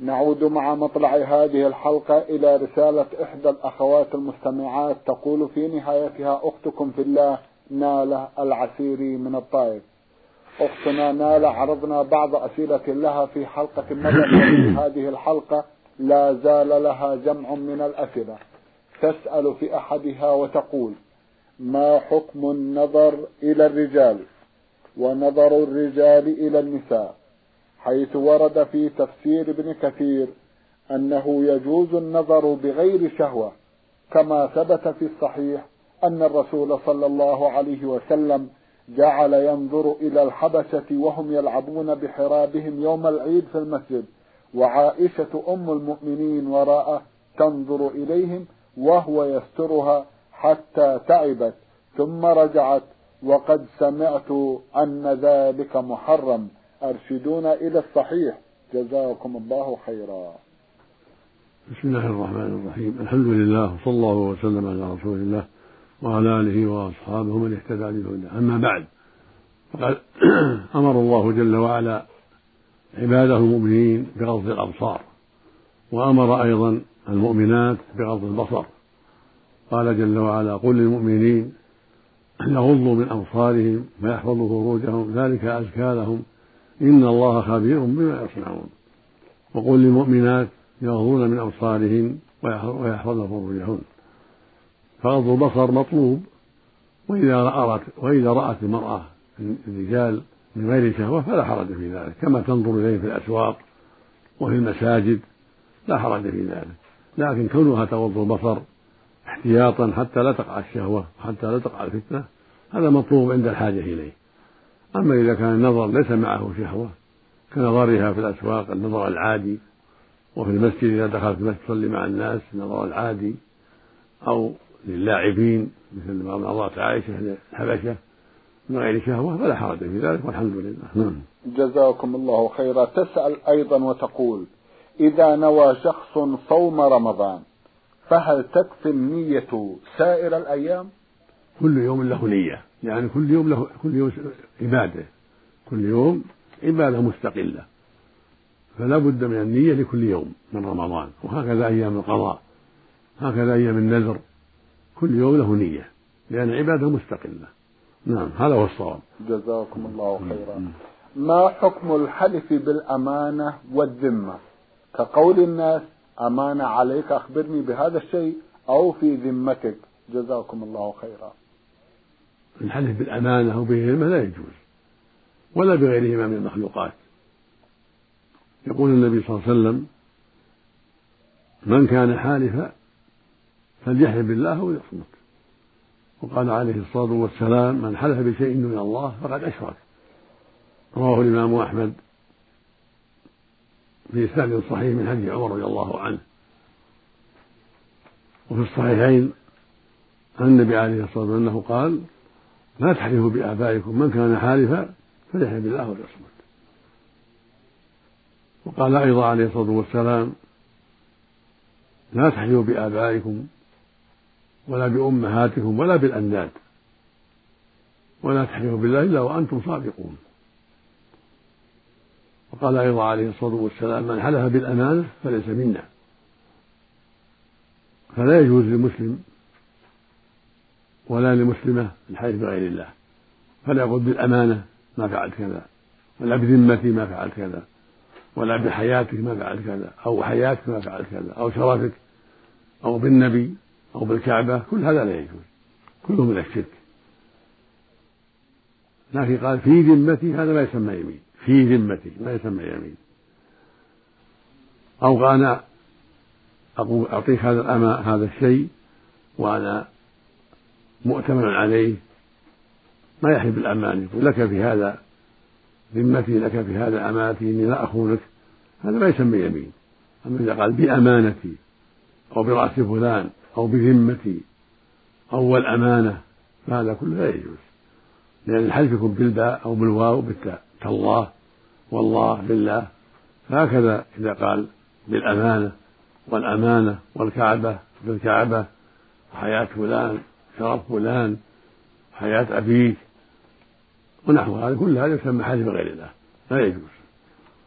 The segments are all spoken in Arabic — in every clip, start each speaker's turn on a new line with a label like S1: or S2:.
S1: نعود مع مطلع هذه الحلقة إلى رسالة إحدى الأخوات المستمعات تقول في نهايتها أختكم في الله نالة العسيري من الطائف أختنا نالة عرضنا بعض أسئلة لها في حلقة مضت في هذه الحلقة لا زال لها جمع من الأسئلة. تسأل في أحدها وتقول ما حكم النظر إلى الرجال ونظر الرجال إلى النساء؟ حيث ورد في تفسير ابن كثير أنه يجوز النظر بغير شهوة كما ثبت في الصحيح أن الرسول صلى الله عليه وسلم جعل ينظر إلى الحبشة وهم يلعبون بحرابهم يوم العيد في المسجد وعائشة أم المؤمنين وراءه تنظر إليهم وهو يسترها حتى تعبت ثم رجعت وقد سمعت أن ذلك محرم. أرشدونا إلى الصحيح. جزاكم الله خيرا.
S2: بسم الله الرحمن الرحيم. الحمد لله وصلى الله وسلم على رسول الله وعلى آله وأصحابه من اهتدى بهداه. أما بعد فقد أمر الله جل وعلا عباده المؤمنين بغض الأبصار وأمر أيضا المؤمنات بغض البصر. قال جل وعلا قل للمؤمنين يغضوا من أبصارهم ويحفظوا فروجهم ذلك أزكى لهم إن الله خبير بما يصنعون. وقل للمؤمنات يغضون من أبصارهن ويحفظن فروجهن فغض البصر مطلوب. وإذا رأت وإذا رأت المرأة الرجال من غير شهوة فلا حرج في ذلك. كما تنظر إليه في الأسواق وفي المساجد لا حرج في ذلك. لكن كونها تغض البصر احتياطا حتى لا تقع الشهوة حتى لا تقع الفتنة هذا مطلوب عند الحاجة إليه. أما إذا كان النظر ليس معه شهوة كنظرها في الأسواق النظر العادي وفي المسجد إذا دخلت المسجد تصلي مع الناس النظر العادي أو للاعبين مثل ما نظرت عائشة للحبشة من غير شهوة فلا حرج في ذلك والحمد لله. نعم.
S1: جزاكم الله خيرا. تسأل أيضا وتقول إذا نوى شخص صوم رمضان فهل تكفي النية سائر الأيام؟
S2: كل يوم له نية. يعني كل يوم له كل يوم عبادة. كل يوم عبادة مستقلة. فلا بد من النية لكل يوم من رمضان. وهكذا أيام القضاء. هكذا أيام النذر. كل يوم له نية. لأن عبادة مستقلة. نعم هذا هو الصواب.
S1: جزاكم الله خيرا. ما حكم الحلف بالأمانة والذمة؟ كقول الناس أمانة عليك أخبرني بهذا الشيء أو في ذمتك. جزاكم الله خيرا.
S2: الحلف بالأمانة أو بالذمة لا يجوز ولا بغيرهما من المخلوقات. يقول النبي صلى الله عليه وسلم من كان حالفا فليحلف بالله أو وقال عليه الصلاة والسلام من حلف بشيء من الله فقد أشرك. رواه الإمام أحمد في إسناد صحيح من حديث عمر رضي الله عنه. وفي الصحيحين عن النبي عليه الصلاة والسلام أنه قال لا تحلفوا بآبائكم من كان حالفا فليحلف بالله وليصمت وقال أيضا عليه الصلاة والسلام لا تحلفوا بآبائكم ولا بأمهاتكم ولا بالأنداد ولا تحلفوا بالله إلا وأنتم صادقون. وقال أيضا عليه الصلاة والسلام من حلف بالأمانة فليس منا. فلا يجوز للمسلم ولا لمسلمة الحلف بغير الله. فلا يقول بالأمانة ما فعلت كذا ولا بذمتي ما فعلت كذا ولا بحياتك ما فعلت كذا أو حياتك ما فعلت كذا أو شرفك أو بالنبي أو بالكعبة كل هذا لا يجوز. كله من الشرك. لكن قال في ذمتي هذا ما يسمى يمين. في ذمتي ما يسمى يمين. أو أنا أعطيك هذا هذا الشيء وأنا مؤتمن عليه ما يحلف بالأمان يقول لك في هذا ذمتي لك في هذا أمانتي إني لا أخونك. هذا ما يسمى يمين. أما إذا قال بأمانتي أو برأس فلان أو بذمتي أو والأمانة فهذا كله لا يجوز. لأن الحلف يكون بالباء أو بالواو بالتاء. كالله والله بالله فهكذا إذا قال بالأمانة والأمانة والكعبة بالكعبة وحياة فلان شرف فلان حياة أبيك ونحو هذا. كل هذا يسمى حلف غير الله. لا يجوز.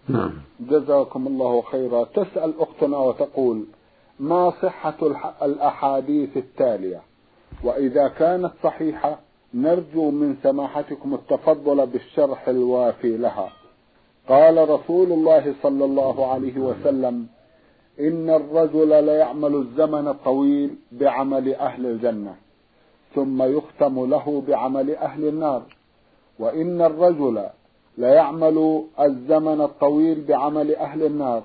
S1: نعم. جزاكم الله خيرا. تسأل أختنا وتقول ما صحة الأحاديث التالية؟ وإذا كانت صحيحة نرجو من سماحتكم التفضل بالشرح الوافي لها. قال رسول الله صلى الله عليه وسلم إن الرجل ليعمل الزمن الطويل بعمل أهل الجنة. ثم يختم له بعمل أهل النار. وإن الرجل ليعمل الزمن الطويل بعمل أهل النار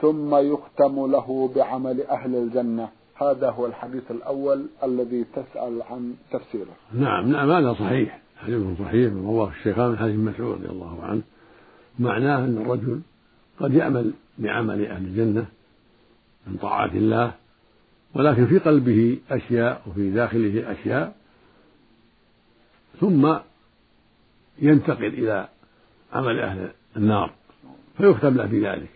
S1: ثم يختم له بعمل أهل الجنة. هذا هو الحديث الأول الذي تسأل عن تفسيره.
S2: نعم نعم هذا صحيح. حديث صحيح. رواه الشيخان من حديث مسعود رضي الله عنه. معناه أن الرجل قد يعمل بعمل أهل الجنة من طاعات الله ولكن في قلبه أشياء وفي داخله أشياء ثم ينتقل إلى عمل أهل النار فيختم له بذلك.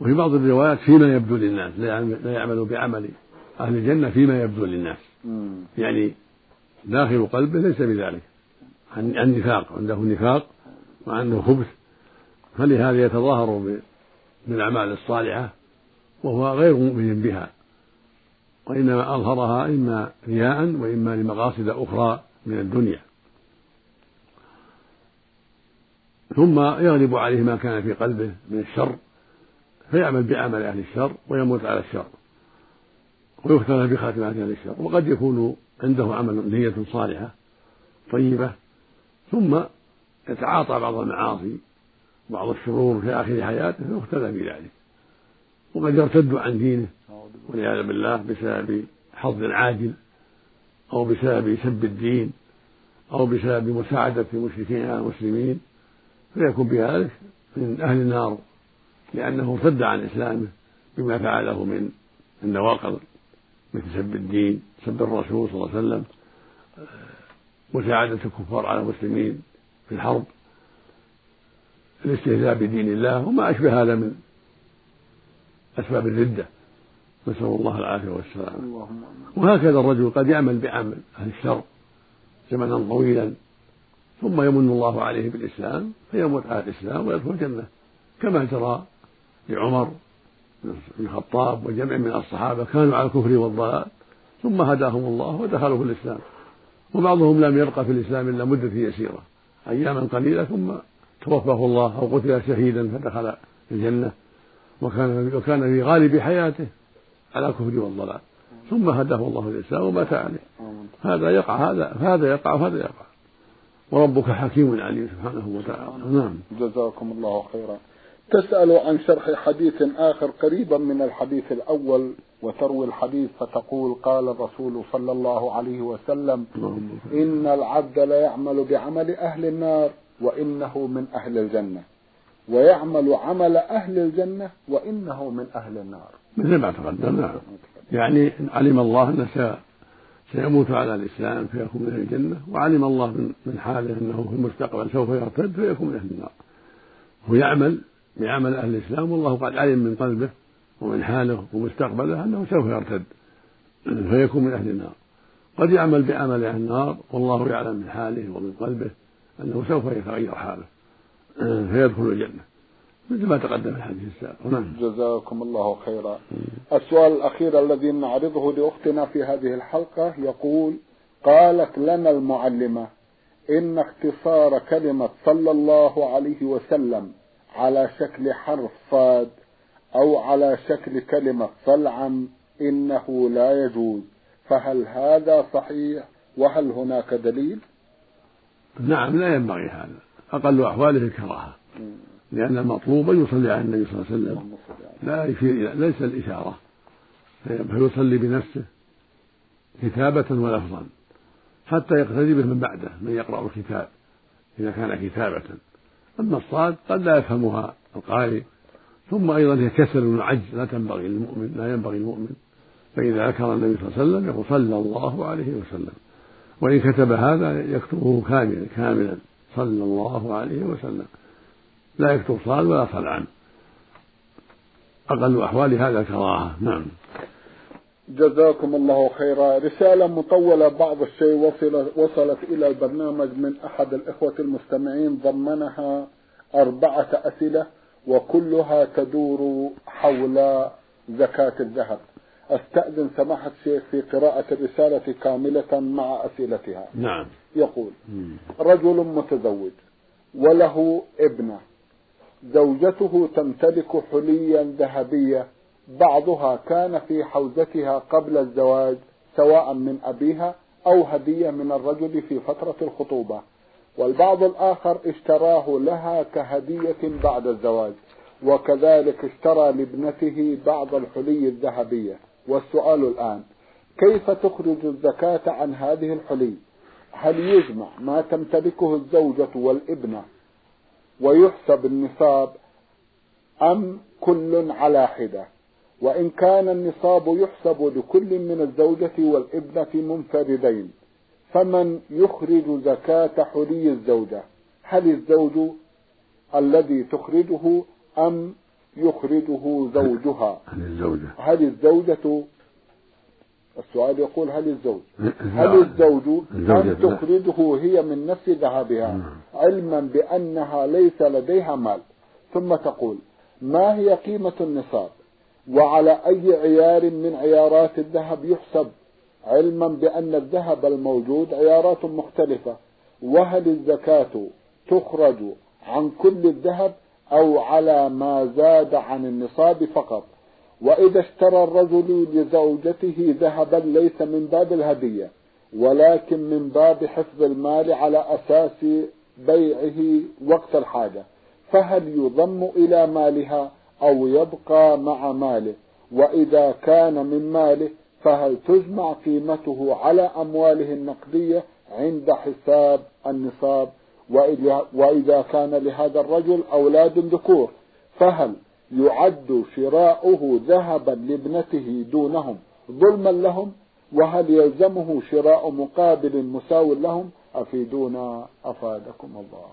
S2: وفي بعض الروايات فيما يبدو للناس لا يعمل بعمل أهل الجنة فيما يبدو للناس. يعني داخل قلبه ليس بذلك. عن نفاق عنده نفاق وعنده خبث. فلهذا يتظاهر بالأعمال الصالحة وهو غير مؤمن بها. وإنما أظهرها إما رياء وإما لمقاصد أخرى من الدنيا. ثم يغلب عليه ما كان في قلبه من الشر فيعمل بعمل أهل الشر ويموت على الشر ويختار بخاتمة أهل الشر وقد يكون عنده عمل نية صالحة طيبة ثم يتعاطى بعض المعاصي بعض الشرور في آخر حياته فيختلى بذلك وقد يرتد عن دينه والعياذ بالله بسبب حظ عاجل أو بسبب سب الدين أو بسبب مساعدة المشركين على المسلمين. فيكون بذلك من أهل النار لأنه ارتد عن إسلامه بما فعله من النواقض مثل سب الدين سب الرسول صلى الله عليه وسلم مساعدة الكفار على المسلمين في الحرب الاستهزاء بدين الله وما أشبه هذا من أسباب الردة. نسأل الله العافية والسلامة. وهكذا الرجل قد يعمل بعمل أهل الشر زمنا طويلا ثم يمن الله عليه بالإسلام فيموت على الإسلام ويدخل الجنة. كما جرى لعمر بن الخطاب وجمع من الصحابة كانوا على الكفر والضلال ثم هداهم الله ودخلوا في الإسلام. وبعضهم لم يبقى في الإسلام إلا مدة يسيرة أياما قليلة ثم توفاه الله أو قتل شهيدا فدخل الجنة. وكان وكان في غالب حياته على الكفر والضلال. ثم هداه الله للإسلام ومات عليه. هذا يقع هذا هذا يقع وهذا يقع. وربك حكيم عليم سبحانه وتعالى. نعم.
S1: جزاكم الله خيرا. تسأل عن شرح حديث آخر قريبا من الحديث الأول وتروي الحديث فتقول قال الرسول صلى الله عليه وسلم إن العبد ليعمل بعمل أهل النار وإنه من أهل الجنة. ويعمل عمل أهل الجنة وإنه من أهل النار.
S2: مثل ما تقدم نعم يعني علم الله أنه سيموت على الإسلام فيكون من أهل الجنة وعلم الله من حاله أنه في المستقبل سوف يرتد فيكون من أهل النار. هو يعمل بعمل أهل الإسلام والله قد علم من قلبه ومن حاله ومستقبله أنه سوف يرتد فيكون من أهل النار. قد يعمل بعمل أهل النار والله يعلم من حاله ومن قلبه أنه سوف يتغير حاله. فيدخل الجنة. مثل ما تقدم في الحديث السابق. نعم.
S1: جزاكم الله خيرا. السؤال الأخير الذي نعرضه لأختنا في هذه الحلقة يقول قالت لنا المعلمة إن اختصار كلمة صلى الله عليه وسلم على شكل حرف صاد أو على شكل كلمة صلعم إنه لا يجوز. فهل هذا صحيح؟ وهل هناك دليل؟
S2: نعم لا ينبغي هذا. أقل أحواله الكراهة. لأن المطلوب أن يصلي على النبي صلى الله عليه وسلم. لا يشير ليس الإشارة. فيصلي بنفسه كتابة ولفظا. حتى يقتدي به من بعده من يقرأ الكتاب إذا كان كتابة. أما الصاد قد لا يفهمها القارئ. ثم أيضا هي كسل وعجز لا تنبغي للمؤمن لا ينبغي للمؤمن فإذا ذكر النبي صلى الله عليه وسلم يقول صلى الله عليه وسلم. وإن كتب هذا يكتبه كاملا كاملا. صلى الله عليه وسلم. لا يكتب صاد ولا صلعا أقل أحوال هذا كراهة نعم.
S1: جزاكم الله خيرا. رسالة مطولة. بعض الشيء وصل وصلت إلى البرنامج من أحد الإخوة المستمعين. ضمنها أربعة أسئلة وكلها تدور حول زكاة الذهب. أستأذن سماحة الشيخ في قراءة الرسالة كاملة مع أسئلتها.
S2: نعم.
S1: يقول رجل متزوج وله ابنة زوجته تمتلك حليا ذهبية بعضها كان في حوزتها قبل الزواج سواء من أبيها أو هدية من الرجل في فترة الخطوبة. والبعض الآخر اشتراه لها كهدية بعد الزواج وكذلك اشترى لابنته بعض الحلي الذهبية. والسؤال الآن كيف تخرج الزكاة عن هذه الحلي؟ هل يجمع ما تمتلكه الزوجة والابنة ويحسب النصاب أم كل على حدة؟ وإن كان النصاب يحسب لكل من الزوجة والابنة منفردين فمن يخرج زكاة حلي الزوجة؟ هل الزوج الذي تخرجه أم يخرجه زوجها.
S2: هل الزوجة.
S1: هل الزوجة السؤال يقول هل الزوج هل الزوج أن تخرجه هي من نفس ذهبها؟ نعم. علما بأنها ليس لديها مال. ثم تقول ما هي قيمة النصاب؟ وعلى أي عيار من عيارات الذهب يحسب؟ علما بأن الذهب الموجود عيارات مختلفة. وهل الزكاة تخرج عن كل الذهب؟ أو على ما زاد عن النصاب فقط. وإذا اشترى الرجل لزوجته ذهبا ليس من باب الهدية ولكن من باب حفظ المال على أساس بيعه وقت الحاجة. فهل يضم إلى مالها أو يبقى مع ماله؟ وإذا كان من ماله فهل تجمع قيمته على أمواله النقدية عند حساب النصاب وإذا كان لهذا الرجل أولاد ذكور فهل يعد شراؤه ذهبا لابنته دونهم ظلما لهم؟ وهل يلزمه شراء مقابل مساو لهم؟ أفيدونا؟ أفادكم الله.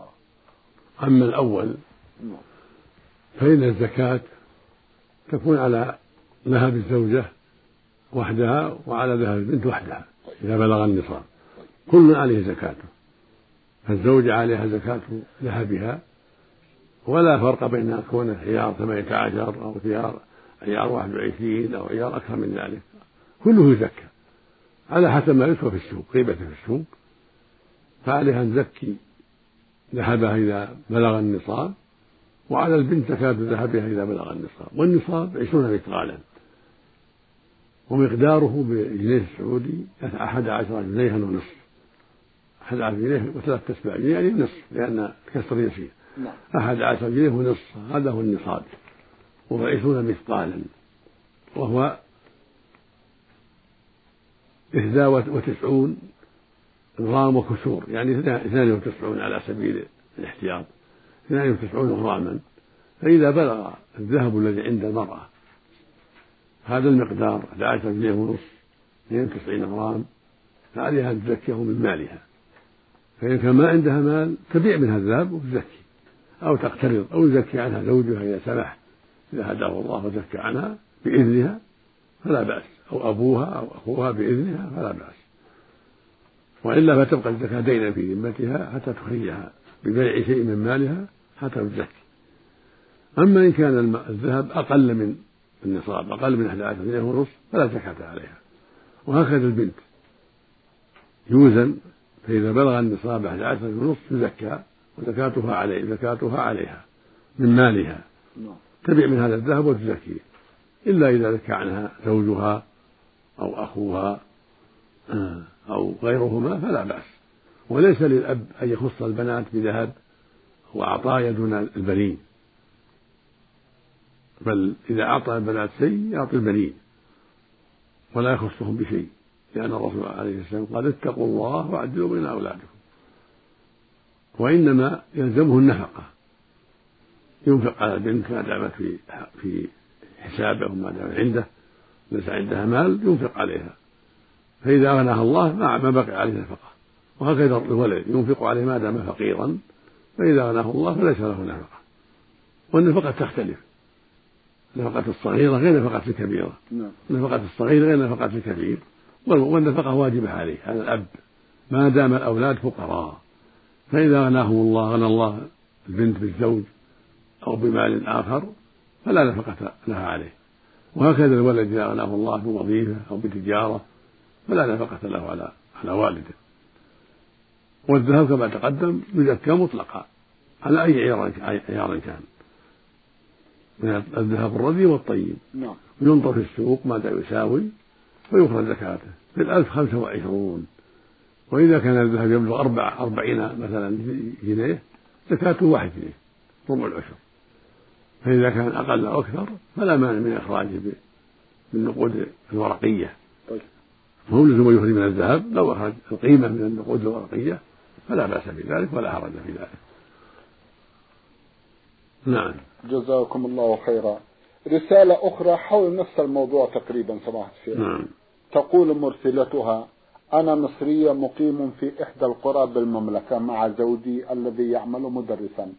S2: أما الأول نعم. فإن الزكاة تكون على ذهب الزوجة وحدها وعلى ذهب البنت وحدها إذا بلغ النصاب. كل عليه زكاته فالزوجة عليها زكاة ذهبها ولا فرق بين كونه عيار ثمانية عشر أو عيار عيار واحد وعشرين أو عيار أكثر من ذلك. كله يزكى على حسب ما يسوى في السوق قيمته في السوق. فعليها أن تزكي ذهبها إذا بلغ النصاب وعلى البنت زكاة ذهبها إذا بلغ النصاب. والنصاب عشرون مثقالا ومقداره بالجنيه السعودي أحد عشر جنيها ونصف. أحد عشر جنيه وثلاث تسبع جنيه يعني نصف لأن الكسر يسير. نعم. أحد عشر جنيه ونصف هذا هو النصاب. وهو عشرون مثقالا. وهو إحدى وتسعون غرام وكسور يعني اثنان وتسعون على سبيل الاحتياط. اثنان وتسعون غراما. فإذا بلغ الذهب الذي عند المرأة هذا المقدار 11 جنيه ونصف 92 غرام فعليها أن تزكيه من مالها. فإن كان ما عندها مال تبيع منها الذهب وتزكي. أو تقترض أو يزكي عنها زوجها إذا سمح إذا هداه الله وزكى عنها بإذنها فلا بأس. أو أبوها أو أخوها بإذنها فلا بأس. وإلا فتبقى الزكاة دينا في ذمتها حتى تخرجها ببيع شيء من مالها حتى تزكي. أما إن كان الذهب أقل من النصاب أقل من 11 جنيه ونصف فلا زكاة عليها. وهكذا البنت. يوزن فإذا بلغ النصاب 11 ونصف تزكى وزكاتها عليه زكاتها عليها من مالها. نعم. تبيع من هذا الذهب وتزكيه إلا إذا زكى عنها زوجها أو أخوها أو غيرهما فلا بأس. وليس للأب أن يخص البنات بذهب وعطايا دون البنين. بل إذا أعطى البنات شيء يعطي البنين. ولا يخصهم بشيء. لأن الرسول عليه السلام قال اتقوا الله وعدلوا بين أولادكم. وإنما يلزمه النفقة. ينفق على البنت ما دامت في في حسابه وما دامت عنده ليس عندها مال ينفق عليها. فإذا أغناها الله ما بقي عليه نفقة وهكذا الولد ينفق عليه ما دام فقيرا فإذا أغناه الله فليس له نفقة. والنفقة تختلف. نفقة الصغيرة غير نفقة الكبيرة. نعم. نفقة الصغير غير نفقة الكبير. والنفقة واجبة عليه على الأب. ما دام الأولاد فقراء. فإذا غناهم الله غنى الله البنت بالزوج أو بمال آخر فلا نفقة لها عليه. وهكذا الولد إذا غناه الله بوظيفة أو بتجارة فلا نفقة له على على والده. والذهب كما تقدم يزكى مطلقا على أي عيار عيار كان. من الذهب الردي والطيب. نعم. ينظر في السوق ماذا يساوي ويخرج زكاته في الألف خمسة وعشرون. وإذا كان الذهب يبلغ أربع أربعين مثلا جنيه زكاته واحد جنيه ربع العشر. فإذا كان أقل أو أكثر فلا مانع من إخراجه بالنقود الورقية. طيب. فهو لزم يخرج من الذهب لو أخرج القيمة من النقود الورقية فلا بأس بذلك ولا حرج في ذلك.
S1: نعم. جزاكم الله خيرا. رسالة أخرى حول نفس الموضوع تقريبا سماحة الشيخ. نعم. تقول مرسلتها أنا مصرية مقيم في إحدى القرى بالمملكة مع زوجي الذي يعمل مدرسا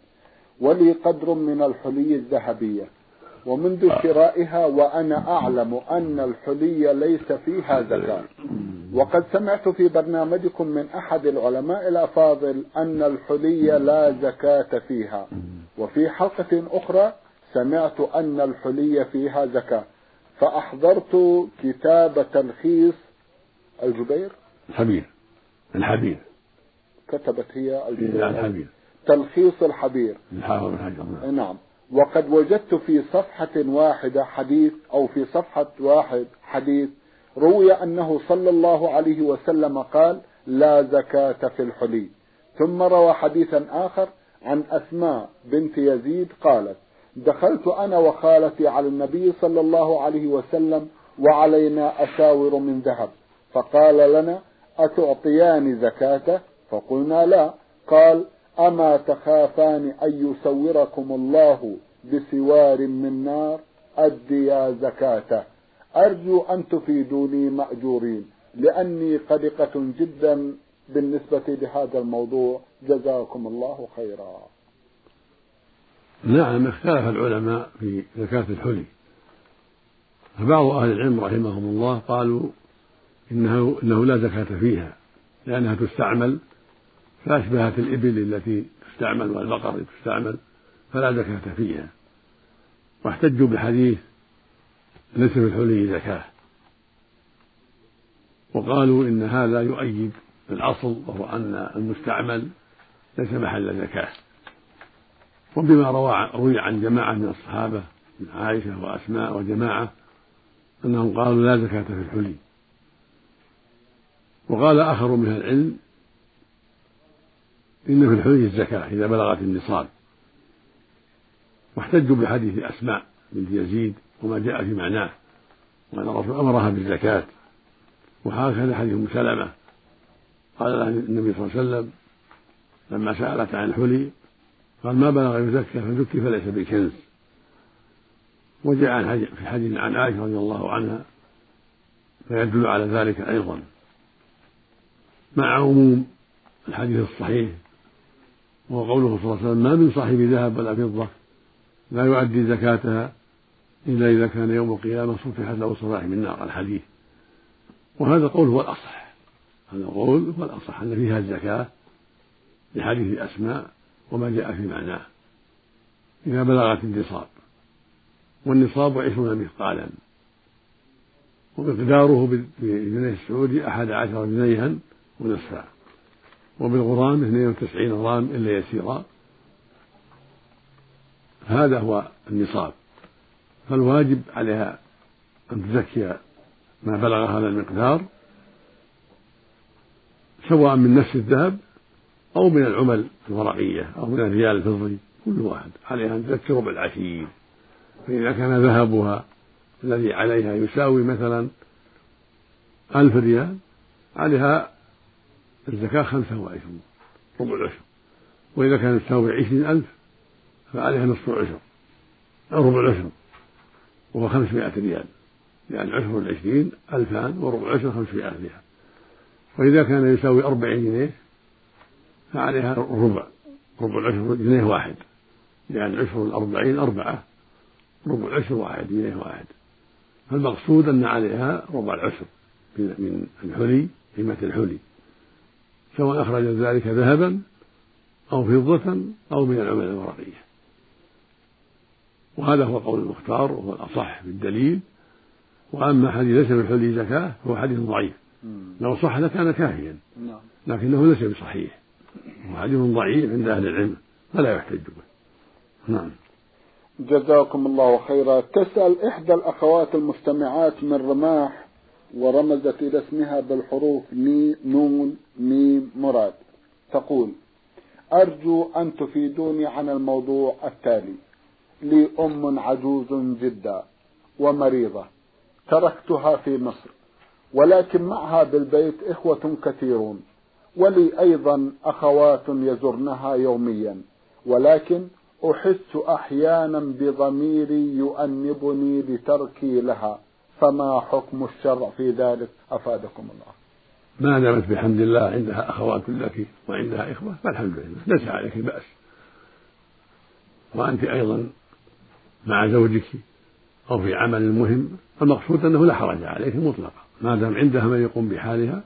S1: ولي قدر من الحلي الذهبية. ومنذ شرائها وأنا أعلم أن الحلي ليس فيها زكاة. وقد سمعت في برنامجكم من أحد العلماء الأفاضل أن الحلي لا زكاة فيها. وفي حلقة أخرى سمعت أن الحلي فيها زكاة فأحضرت كتاب تلخيص الجبير؟
S2: الحبير الحبير.
S1: كتبت هي
S2: الجبير. الحبير.
S1: تلخيص الحبير.
S2: الحافظ
S1: نعم. وقد وجدت في صفحة واحدة حديث أو في صفحة واحد حديث روي أنه صلى الله عليه وسلم قال لا زكاة في الحلي. ثم روى حديثا آخر عن أسماء بنت يزيد قالت دخلت أنا وخالتي على النبي صلى الله عليه وسلم وعلينا أساور من ذهب. فقال لنا أتعطيان زكاته فقلنا لا. قال أما تخافان أن يسوركم الله بسوار من نار؟ أديا زكاته أرجو أن تفيدوني مأجورين لأني قلقة جدا بالنسبة لهذا الموضوع. جزاكم الله خيرا.
S2: نعم اختلف العلماء في زكاة الحلي. فبعض أهل العلم رحمهم الله قالوا إنه, إنه لا زكاة فيها لأنها تستعمل فأشبهت الإبل التي تستعمل والبقر تستعمل فلا زكاة فيها. واحتجوا بحديث ليس في الحلي زكاة. وقالوا إن هذا يؤيد الأصل وهو أن المستعمل ليس محل زكاة. وبما روى روي عن جماعة من الصحابة من عائشة وأسماء وجماعة أنهم قالوا لا زكاة في الحلي. وقال آخر من العلم إن في الحلي الزكاة إذا بلغت النصاب. واحتجوا بحديث أسماء بنت يزيد وما جاء في معناه وأن الرسول أمرها بالزكاة. وهكذا حديث أم سلمة. قال لها النبي صلى الله عليه وسلم لما سألت عن الحلي قال ما بلغ يزكى فزكي فليس بكنز وجاء في حديث عن عائشة رضي الله عنها فيدل على ذلك أيضا. مع عموم الحديث الصحيح وهو قوله صلى الله عليه وسلم ما من صاحب ذهب ولا فضة لا يؤدي زكاتها إلا إذا كان يوم القيامة صفحت له صفائح من نار الحديث. وهذا القول هو الأصح. هذا القول هو الأصح أن فيها الزكاة لحديث أسماء وما جاء في معناه إذا بلغت النصاب. والنصاب عشرون مثقالا. ومقداره بالجنيه السعودي أحد عشر جنيها ونصفا. وبالغرام اثنين وتسعين غرام إلا يسيرا. هذا هو النصاب. فالواجب عليها أن تزكي ما بلغ هذا المقدار سواء من نفس الذهب أو من العمل الورقية أو من الريال الفضي كل واحد. عليها أن تذكر ربع فإذا كان ذهبها الذي عليها يساوي مثلا ألف ريال عليها الزكاة خمسة وعشرون ربع العشر. وإذا كانت تساوي عشرين ألف فعليها نصف العشر أو ربع العشر. وهو خمسمائة ريال. لأن عشر العشرين ألفان وربع العشر خمسمائة ريال. وإذا كان يساوي أربعين جنيه فعليها ربع ربع العشر جنيه واحد. لأن عشر الأربعين أربعة ربع العشر واحد جنيه واحد. فالمقصود أن عليها ربع العشر من الحلي قيمة الحلي. سواء أخرجت ذلك ذهبا أو فضة أو من العمل الورقية. وهذا هو قول المختار وهو الأصح في الدليل. وأما حديث ليس في الحلي زكاة فهو حديث ضعيف. لو صح لكان كافيا. نعم. لكنه ليس بصحيح. هو حديث ضعيف عند أهل العلم فلا يحتج به نعم.
S1: جزاكم الله خيرا. تسأل إحدى الأخوات المستمعات من رماح ورمزت إلى اسمها بالحروف مي نون ميم مراد. تقول أرجو أن تفيدوني عن الموضوع التالي. لي أم عجوز جدا ومريضة تركتها في مصر ولكن معها بالبيت إخوة كثيرون. ولي أيضا أخوات يزرنها يوميا ولكن أحس أحيانا بضميري يؤنبني لتركي لها. فما حكم الشرع في ذلك؟ أفادكم الله.
S2: ما دامت بحمد الله عندها أخوات لك وعندها إخوة فالحمد لله. ليس عليك بأس. وأنت أيضا مع زوجك أو في عمل مهم المقصود أنه لا حرج عليك مطلقا. ما دام عندها من يقوم بحالها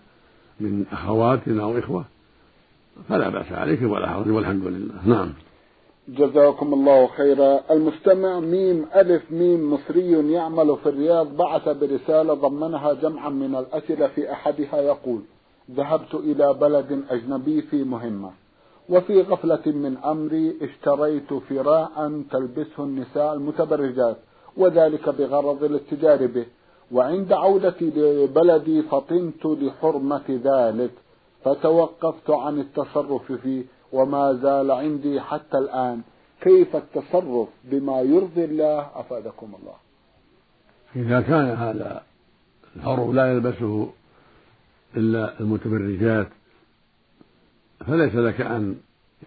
S2: من أخوات أو إخوة فلا بأس عليك ولا حرج والحمد لله. نعم.
S1: جزاكم الله خيرا. المستمع ميم ألف ميم مصري يعمل في الرياض بعث برسالة ضمنها جمعا من الأسئلة في أحدها يقول ذهبت إلى بلد أجنبي في مهمة وفي غفلة من أمري اشتريت فراء تلبسه النساء المتبرجات وذلك بغرض الاتجار به وعند عودتي لبلدي فطنت لحرمة ذلك فتوقفت عن التصرف فيه وما زال عندي حتى الآن. كيف التصرف بما يرضي الله؟ أفادكم الله.
S2: إذا كان هذا الحر لا يلبسه إلا المتبرجات فليس لك أن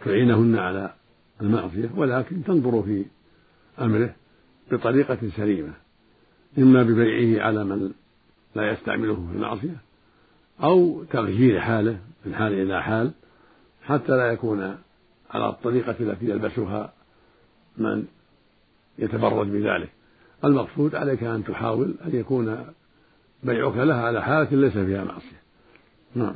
S2: تعينهن على المعصية ولكن تنظر في أمره بطريقة سليمة. إما ببيعه على من لا يستعمله في المعصية أو تغيير حاله من حال إلى حال حتى لا يكون على الطريقة التي يلبسها من يتبرج بذلك. المقصود عليك أن تحاول أن يكون بيعك لها على حالة ليس فيها معصية. نعم.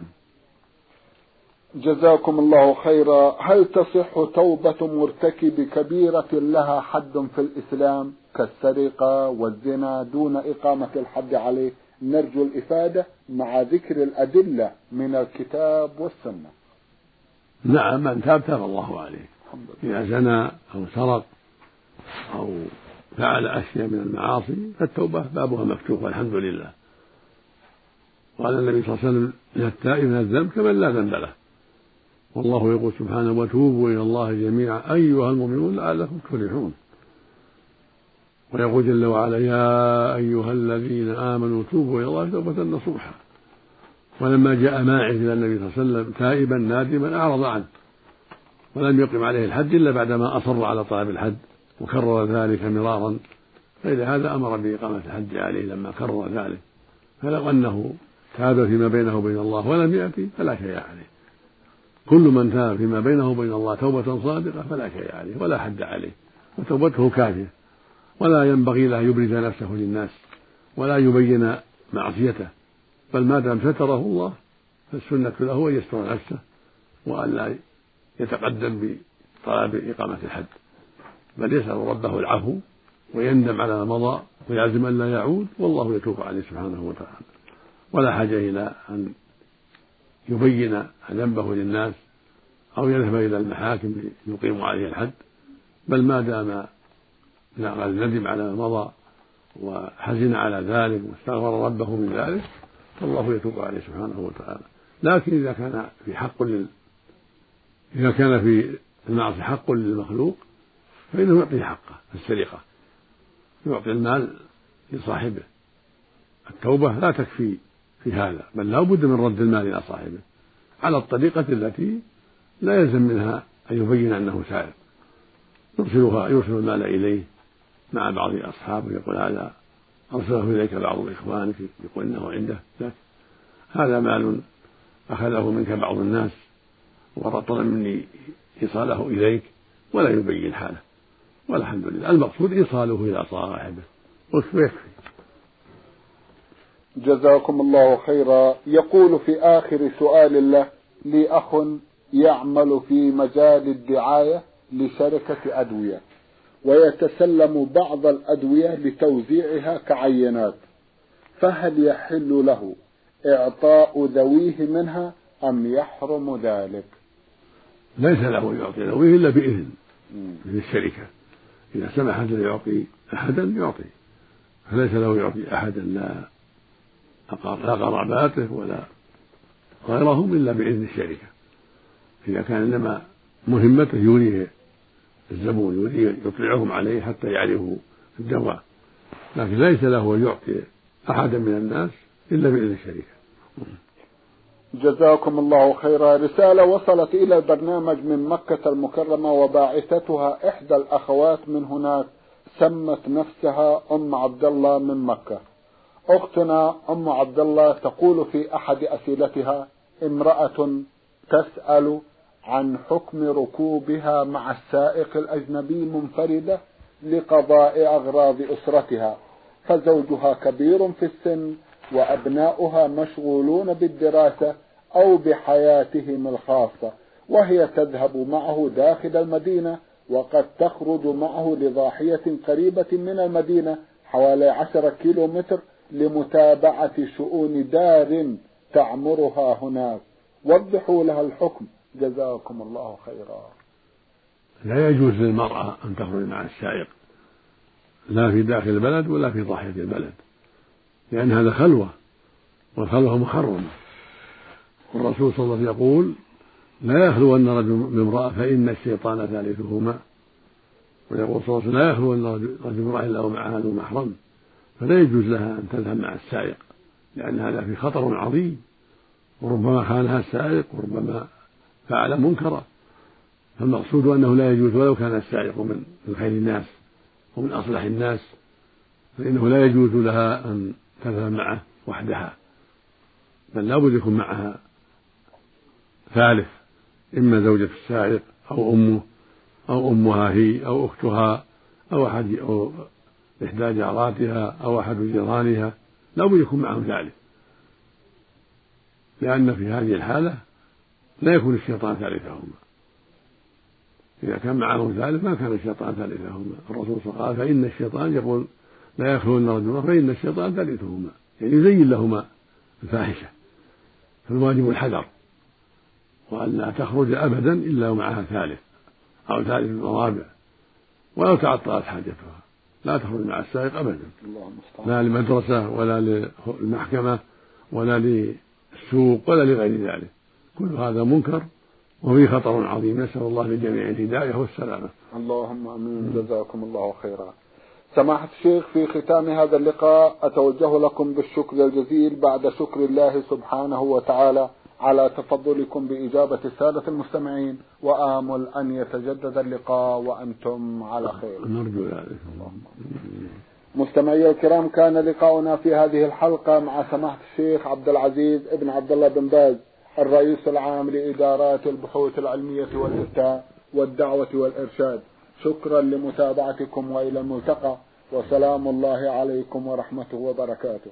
S1: جزاكم الله خيرا. هل تصح توبة مرتكب كبيرة لها حد في الإسلام؟ كالسرقة والزنا دون إقامة الحد عليه. نرجو الإفادة مع ذكر الأدلة من الكتاب والسنة.
S2: نعم من تاب تاب الله عليه. إذا زنى أو سرق أو فعل أشياء من المعاصي فالتوبة بابها مفتوح والحمد لله. قال النبي صلى الله عليه وسلم للتائب من الذنب كمن لا ذنب له. والله يقول سبحانه وتوبوا إلى الله جميعا أيها المؤمنون لعلكم تفلحون. ويقول جل وعلا يا أيها الذين آمنوا توبوا إلى الله توبة نصوحا. ولما جاء ماعز إلى النبي صلى الله عليه وسلم تائبا نادما أعرض عنه ولم يقم عليه الحد إلا بعدما أصر على طلب الحد وكرر ذلك مرارا. فلهذا أمر بإقامة الحد عليه لما كرر ذلك. فلو أنه تاب فيما بينه وبين الله ولم يأتي فلا شيء عليه. كل من تاب فيما بينه وبين الله توبة صادقة فلا شيء عليه ولا حد عليه. وتوبته كافية. ولا ينبغي له يبرز نفسه للناس ولا يبين معصيته بل ما دام ستره الله فالسنة له أن يستر نفسه وأن لا يتقدم بطلب إقامة الحد. بل يسأل ربه العفو ويندم على ما مضى ويعزم أن لا يعود والله يتوب عليه سبحانه وتعالى. ولا حاجة إلى أن يبين ذنبه للناس أو يذهب إلى المحاكم ليقيموا عليه الحد بل ما دام ندم على ما مضى وحزن على ذلك واستغفر ربه من ذلك فالله يتوب عليه سبحانه وتعالى. لكن إذا كان في حق إذا كان في المعصية حق للمخلوق فإنه يعطيه حقه السرقة. يعطي المال لصاحبه. التوبة لا تكفي في هذا بل لا بد من رد المال إلى صاحبه. على الطريقة التي لا يلزم منها أن يبين أنه سارق. يرسلها يرسل المال إليه. مع بعض أصحابه يقول هذا أرسله إليك بعض إخوانك يقول إنه عنده. لك هذا مال أخذه منك بعض الناس وطلب مني إيصاله إليك ولا يبين حاله. والحمد لله. المقصود إيصاله إلى صاحبه. ويكفي
S1: جزاكم الله خيرا. يقول في آخر سؤال له لي أخ يعمل في مجال الدعاية لشركة أدوية. ويتسلم بعض الأدوية لتوزيعها كعينات فهل يحل له إعطاء ذويه منها أم يحرم ذلك؟
S2: ليس له أن يعطي ذويه إلا بإذن من الشركة. إذا سمح أن يعطي أحدا يعطي. فليس له يعطي أحدا لا لا قراباته ولا غيرهم إلا بإذن الشركة. إذا كان إنما مهمته يريه الزبون يريه يطلعهم عليه حتى يعرفوا الدواء. لكن ليس له أن يعطي أحدا من الناس إلا بإذن الشركة
S1: جزاكم الله خيرا. رسالة وصلت إلى البرنامج من مكة المكرمة وباعثتها إحدى الأخوات من هناك سمت نفسها أم عبد الله من مكة. أختنا أم عبد الله تقول في أحد أسئلتها امرأة تسأل عن حكم ركوبها مع السائق الأجنبي منفردة لقضاء أغراض أسرتها فزوجها كبير في السن وأبناؤها مشغولون بالدراسة أو بحياتهم الخاصة وهي تذهب معه داخل المدينة وقد تخرج معه لضاحية قريبة من المدينة حوالي عشرة كيلو متر لمتابعة شؤون دار تعمرها هناك. وضحوا لها الحكم جزاكم الله خيرا.
S2: لا يجوز للمرأة أن تخرج مع السائق لا في داخل البلد ولا في ضاحية البلد لأن هذا خلوة والخلوة محرمة. والرسول صلى الله عليه وسلم يقول لا يخلون رجل بامرأة فإن الشيطان ثالثهما ويقول صلى الله عليه وسلم لا يخلون رجل بامرأة إلا ومعها ذو محرم فلا يجوز لها أن تذهب مع السائق لأن هذا في خطر عظيم. وربما خانها السائق وربما فعل منكرا. فالمقصود أنه لا يجوز ولو كان السائق من خير الناس ومن أصلح الناس فإنه لا يجوز لها أن تذهب معه وحدها بل لابد يكون معها ثالث إما زوجة السائق أو أمه أو أمها هي أو أختها أو أحد أو إحدى جاراتها أو أحد جيرانها لابد يكون معهم ثالث لأن في هذه الحالة لا يكون الشيطان ثالثهما. إذا كان معهم ثالث ما كان الشيطان ثالثهما. الرسول صلى الله عليه وسلم قال فإن الشيطان يقول لا يخلون رجلا فإن الشيطان ثالثهما. يعني يزين لهما الفاحشة. فالواجب الحذر. وأن لا تخرج أبدا إلا ومعها ثالث أو ثالث ورابع. ولو تعطلت حاجتها. لا تخرج مع السائق أبدا. لا لمدرسة ولا للمحكمة ولا للسوق ولا لغير ذلك. كل هذا منكر وفيه خطر عظيم. نسأل الله للجميع الهداية والسلامة.
S1: اللهم أمين. جزاكم الله خيرا. سماحة الشيخ في ختام هذا اللقاء أتوجه لكم بالشكر الجزيل بعد شكر الله سبحانه وتعالى على تفضلكم بإجابة السادة المستمعين. وآمل أن يتجدد اللقاء وأنتم على خير.
S2: نرجو ذلك.
S1: مستمعي الكرام كان لقاؤنا في هذه الحلقة مع سماحة الشيخ عبد العزيز ابن عبد الله بن باز. الرئيس العام لإدارات البحوث العلمية والإفتاء والدعوة والإرشاد. شكرا لمتابعتكم وإلى الملتقى وسلام الله عليكم ورحمته وبركاته.